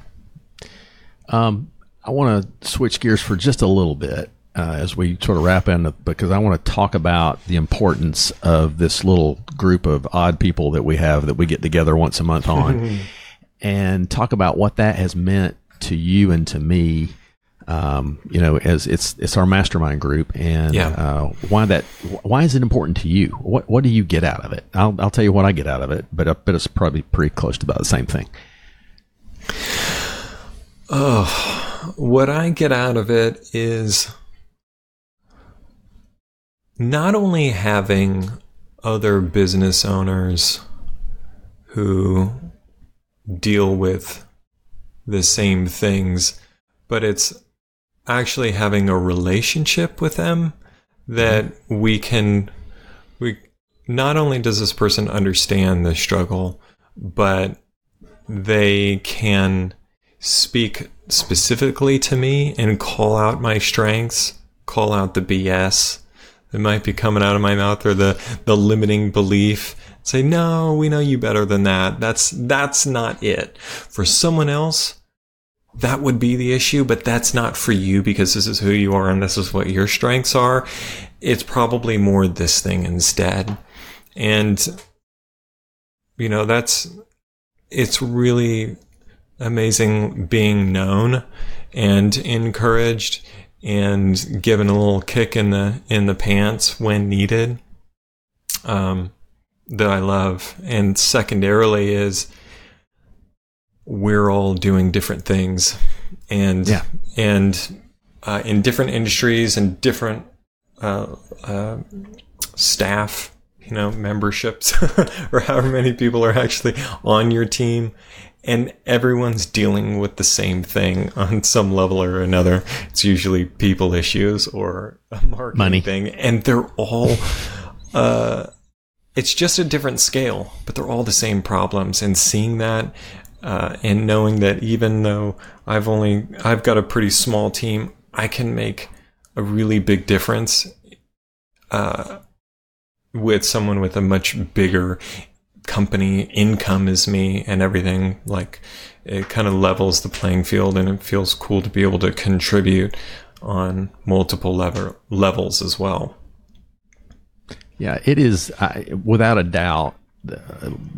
Um, I want to switch gears for just a little bit uh, as we sort of wrap in because I want to talk about the importance of this little group of odd people that we have that we get together once a month on (laughs) and talk about what that has meant to you and to me um, you know, as it's it's our mastermind group, and yeah. uh, why that why is it important to you? What what do you get out of it? I'll I'll tell you what I get out of it, but I bet it's probably pretty close to about the same thing. Oh, what I get out of it is not only having other business owners who deal with the same things, but it's actually having a relationship with them that mm-hmm. we can we not only does this person understand the struggle but they can speak specifically to me and call out my strengths call out the bs that might be coming out of my mouth or the the limiting belief. Say no we know you better than that. That's that's not it. For someone else that would be the issue but that's not for you because this is who you are and this is what your strengths are. It's probably more this thing instead. And you know that's it's really amazing being known and encouraged and given a little kick in the in the pants when needed um, that I love. And secondarily is we're all doing different things and Yeah. and uh, in different industries and different uh, uh, staff you know memberships (laughs) or however many people are actually on your team and everyone's dealing with the same thing (laughs) on some level or another it's usually people issues or a marketing Money. thing and they're all uh, it's just a different scale, but they're all the same problems. And seeing that uh, and knowing that even though I've only I've got a pretty small team, I can make a really big difference uh, with someone with a much bigger company income as me and everything. Like it kind of levels the playing field, and it feels cool to be able to contribute on multiple lever levels as well. Yeah, it is I, without a doubt uh,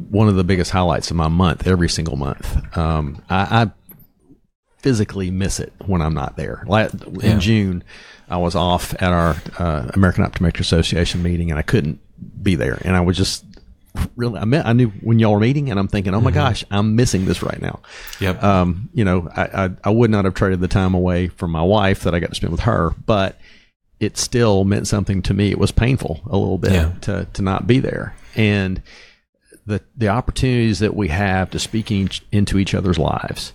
one of the biggest highlights of my month. Every single month, um, I, I physically miss it when I'm not there. Like in Yeah. June, I was off at our uh, American Optometric Association meeting, and I couldn't be there. And I was just really, I, met, I knew when y'all were meeting, and I'm thinking, oh my gosh, I'm missing this right now. Yep. Um, you know, I, I I would not have traded the time away from my wife that I got to spend with her, but it still meant something to me. It was painful a little bit Yeah. to to not be there, and the the opportunities that we have to speak each, into each other's lives.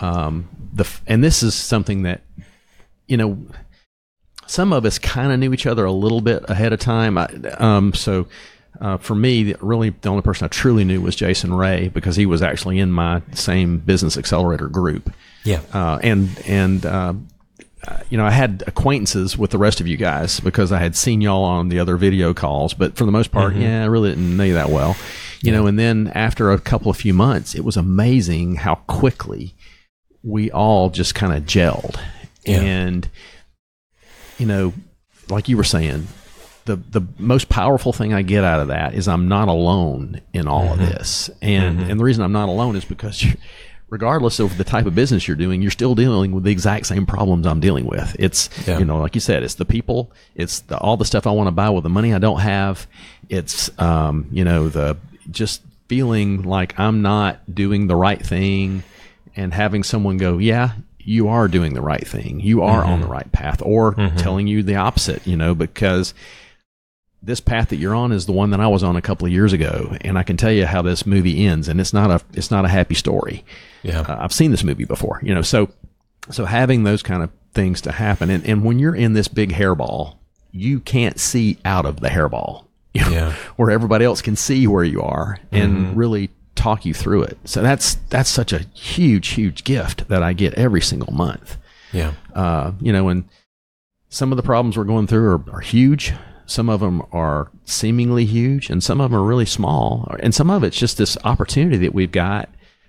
Um, the and this is something that you know some of us kind of knew each other a little bit ahead of time. I, um, so uh, for me, the- really the only person I truly knew was Jason Ray because he was actually in my same business accelerator group. yeah. Uh, and and uh, Uh, you know, I had acquaintances with the rest of you guys because I had seen y'all on the other video calls, but for the most part, mm-hmm. yeah, I really didn't know you that well. You know, and then after a couple of few months, it was amazing how quickly we all just kind of gelled. Yeah. And you know, like you were saying, the the most powerful thing I get out of that is I'm not alone in all of mm-hmm. this. And mm-hmm. and the reason I'm not alone is because regardless of the type of business you're doing, you're still dealing with the exact same problems I'm dealing with. It's Yeah. you know, like you said, it's the people, it's the, all the stuff I want to buy with the money I don't have. It's um, you know, the just feeling like I'm not doing the right thing and having someone go, "Yeah, you are doing the right thing. You are on the right path," or telling you the opposite, you know, because this path that you're on is the one that I was on a couple of years ago, and I can tell you how this movie ends, and it's not a it's not a happy story. Yeah. Uh, I've seen this movie before, you know, so so having those kind of things to happen, and, and when you're in this big hairball, you can't see out of the hairball, (laughs) you know, Yeah. where everybody else can see where you are and really talk you through it. So that's that's such a huge, huge gift that I get every single month yeah. uh, you know, and some of the problems we're going through are, are huge. Some of them are seemingly huge, and some of them are really small. And some of it's just this opportunity that we've got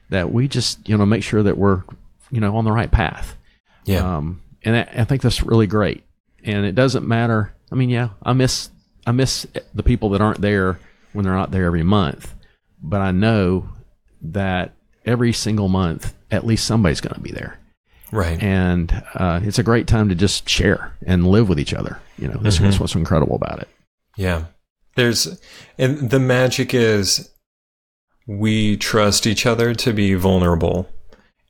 that we just, you know, make sure that we're, you know, on the right path. Yeah. Um, and I, I think that's really great. And it doesn't matter. I mean, yeah, I miss I miss the people that aren't there when they're not there every month, but I know that every single month, at least somebody's going to be there right. and uh, it's a great time to just share and live with each other. You know, that's, that's what's incredible about it. Yeah. There's, and the magic is we trust each other to be vulnerable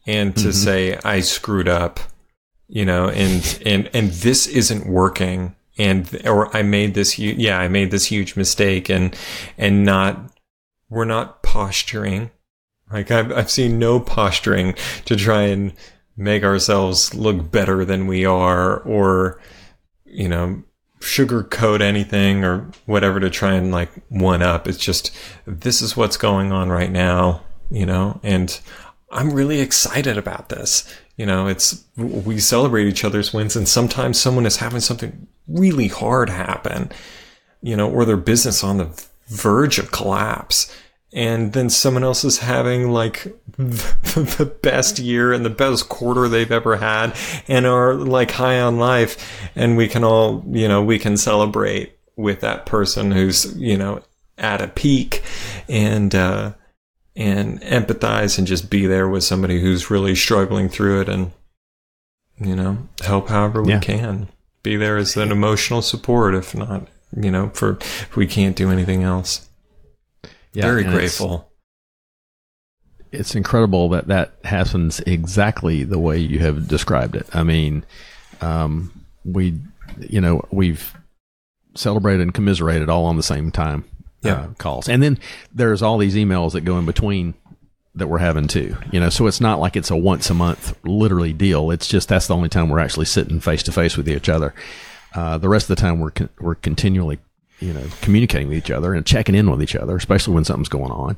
and to say, I screwed up, you know, and, and, and this isn't working. And, or I made this, hu- yeah, I made this huge mistake and, and not, we're not posturing. Like I've, I've seen no posturing to try and make ourselves look better than we are or, you know, sugarcoat anything or whatever to try and like one up. It's just, this is what's going on right now, you know, and I'm really excited about this. you know, it's we celebrate each other's wins, and sometimes someone is having something really hard happen, you know, or their business on the verge of collapse. And then someone else is having like (laughs) the best year and the best quarter they've ever had and are like high on life. And we can all, you know, we can celebrate with that person who's, you know, at a peak and, uh, and empathize and just be there with somebody who's really struggling through it and, you know, help however we Yeah. can. Be there as an emotional support, if not, you know, for if we can't do anything else. Yeah, Very and it's- grateful. it's incredible that that happens exactly the way you have described it. I mean, um, we, you know, we've celebrated and commiserated all on the same time. Yeah. Uh, calls, and then there's all these emails that go in between that we're having too. You know, so it's not like it's a once a month literally deal. It's just that's the only time we're actually sitting face to face with each other. Uh, the rest of the time we're con- we're continually, you know, communicating with each other and checking in with each other, especially when something's going on.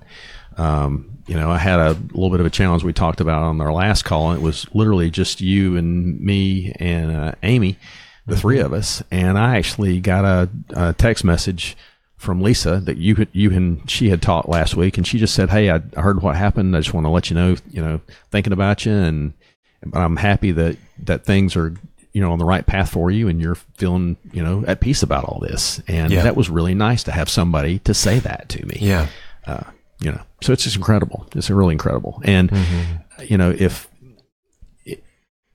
Um, you know, I had a little bit of a challenge we talked about on our last call. And it was literally just you and me and uh, Amy, the three of us. And I actually got a, a text message from Lisa that you had, you and she had talked last week, and she just said, "Hey, I, I heard what happened. I just want to let you know, you know, thinking about you, and but I'm happy that that things are." You know, on the right path for you, and you're feeling, you know, at peace about all this, and Yeah. that was really nice to have somebody to say that to me. Yeah. uh, you know so it's just incredible. It's really incredible. And you know if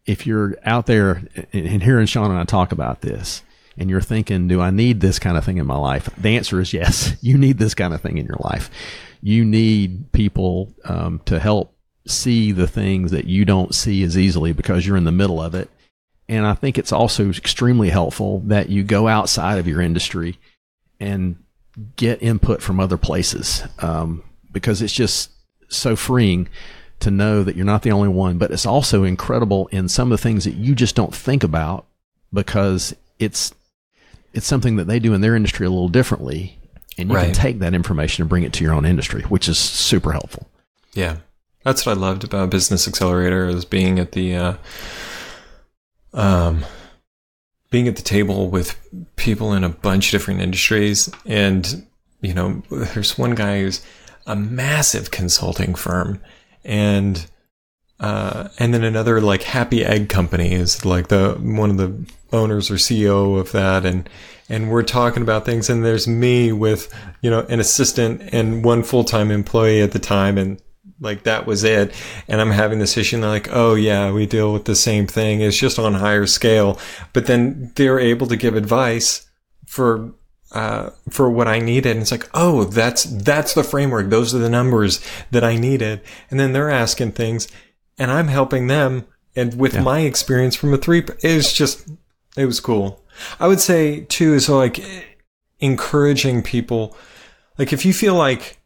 if you're out there and and hearing shawn and i talk about this and you're thinking do i need this kind of thing in my life? The answer is yes. (laughs) You need this kind of thing in your life. You need people um, to help see the things that you don't see as easily because you're in the middle of it and i think it's also extremely helpful that you go outside of your industry and get input from other places um, because it's just so freeing to know that you're not the only one. But it's also incredible in some of the things that you just don't think about because it's it's something that they do in their industry a little differently, and you can take that information and bring it to your own industry, which is super helpful. Yeah. That's what I loved about Business Accelerator is being at the uh, um being at the table with people in a bunch of different industries. And you know there's one guy who's a massive consulting firm and uh, and then another like happy egg company is like the one of the owners or CEO of that. And and we're talking about things. And there's me with you know an assistant and one full-time employee at the time. And like that was it and i'm having this issue and they're like oh yeah we deal with the same thing it's just on higher scale but then they're able to give advice for uh, for what I needed. And it's like, oh, that's that's the framework. Those are the numbers that I needed. And then they're asking things, and I'm helping them. And with my experience from a three, it was just it was cool. I would say too is like encouraging people. Like if you feel like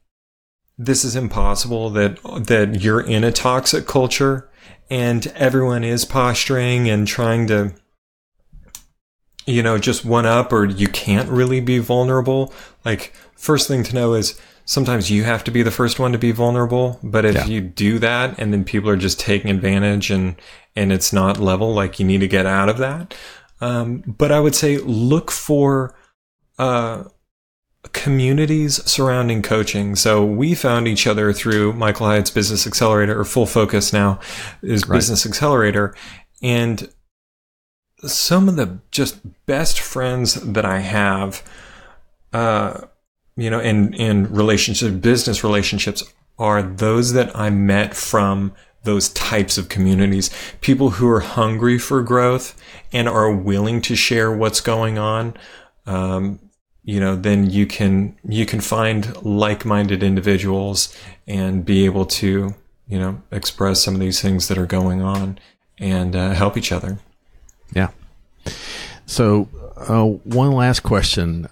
this is impossible, that that you're in a toxic culture and everyone is posturing and trying to you know, just one up or you can't really be vulnerable. Like, first thing to know is sometimes you have to be the first one to be vulnerable. But if Yeah. you do that and then people are just taking advantage and, and it's not level, like you need to get out of that. Um, but I would say look for, uh, communities surrounding coaching. So we found each other through Michael Hyatt's Business Accelerator or Full Focus now is Right. Business Accelerator. And some of the just best friends that I have, uh, you know, in, in relationships, business relationships are those that I met from those types of communities. People who are hungry for growth and are willing to share what's going on. Um, you know, then you can, you can find like-minded individuals and be able to, you know, express some of these things that are going on and uh, help each other. Yeah. So, uh, one last question.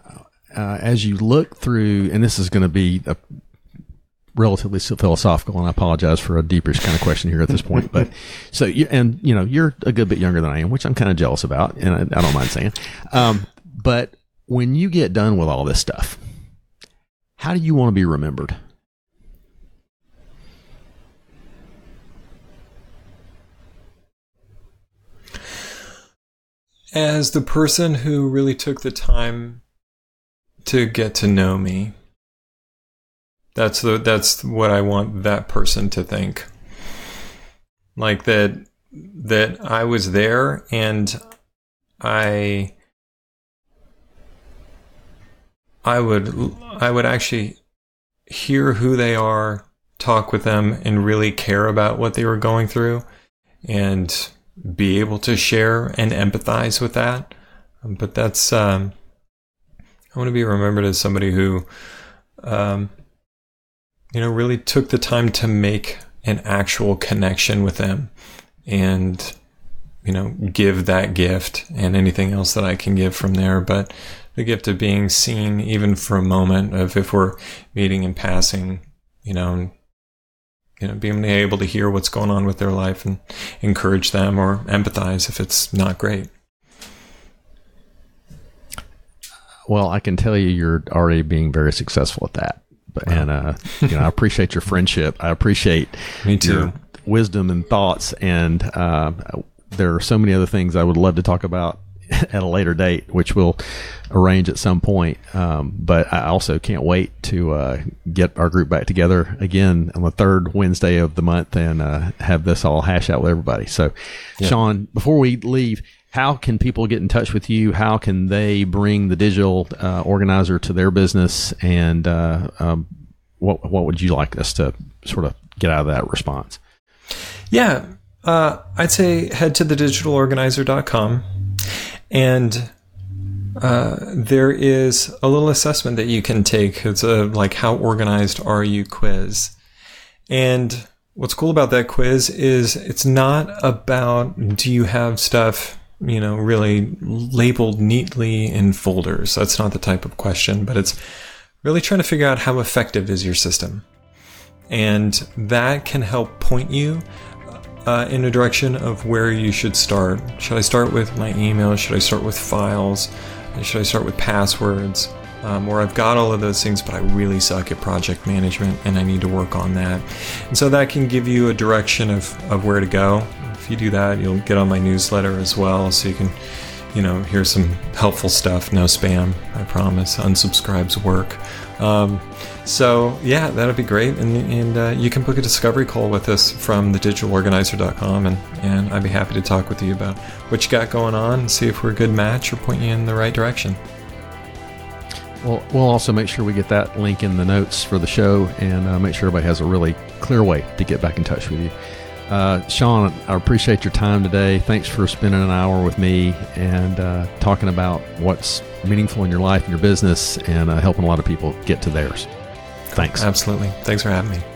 Uh, as you look through, and this is going to be a relatively philosophical, and I apologize for a deeperish kind of question here at this point. But (laughs) so, you, and you know, you're a good bit younger than I am, which I'm kind of jealous about, and I, I don't mind saying. Um, but when you get done with all this stuff, how do you want to be remembered? as the person who really took the time to get to know me. That's the that's what I want that person to think. Like that that I was there and I I would I would actually hear who they are, talk with them and really care about what they were going through and be able to share and empathize with that. But that's um, I want to be remembered as somebody who um, you know really took the time to make an actual connection with them and you know give that gift and anything else that I can give from there but the gift of being seen even for a moment of if we're meeting and passing you know you know being able to hear what's going on with their life and encourage them or empathize if it's not great. Well i can tell you you're already being very successful at that. And uh, you know i appreciate your friendship. I appreciate (laughs) me too. your wisdom and thoughts. And uh, there are so many other things i would love to talk about at a later date, which we'll arrange at some point. Um, but I also can't wait to uh, get our group back together again on the third Wednesday of the month and uh, have this all hash out with everybody. So, yeah. Shawn, before we leave, how can people get in touch with you? How can they bring the digital uh, organizer to their business? And uh, um, what what would you like us to sort of get out of that response? Yeah, uh, I'd say head to thedigitalorganizer.com and uh, there is a little assessment that you can take. It's a like how organized are you quiz. And what's cool about that quiz is it's not about do you have stuff, you know, really labeled neatly in folders. That's not the type of question, but it's really trying to figure out how effective is your system. And that can help point you uh, in a direction of where you should start. Should I start with my email? Should I start with files? Should I start with passwords? Um, where I've got all of those things, but I really suck at project management and I need to work on that. And so that can give you a direction of, of where to go. If you do that, you'll get on my newsletter as well, so you can, you know, hear some helpful stuff. No spam, I promise. Unsubscribes work. Um, so yeah, that'd be great, and, and uh, you can book a discovery call with us from thedigitalorganizer.com, and and I'd be happy to talk with you about what you got going on, and see if we're a good match or point you in the right direction. Well, we'll also make sure we get that link in the notes for the show, and uh, make sure everybody has a really clear way to get back in touch with you. Uh, Shawn, I appreciate your time today. Thanks for spending an hour with me and uh, talking about what's meaningful in your life and your business and uh, helping a lot of people get to theirs. Thanks. Absolutely. Thanks for having me.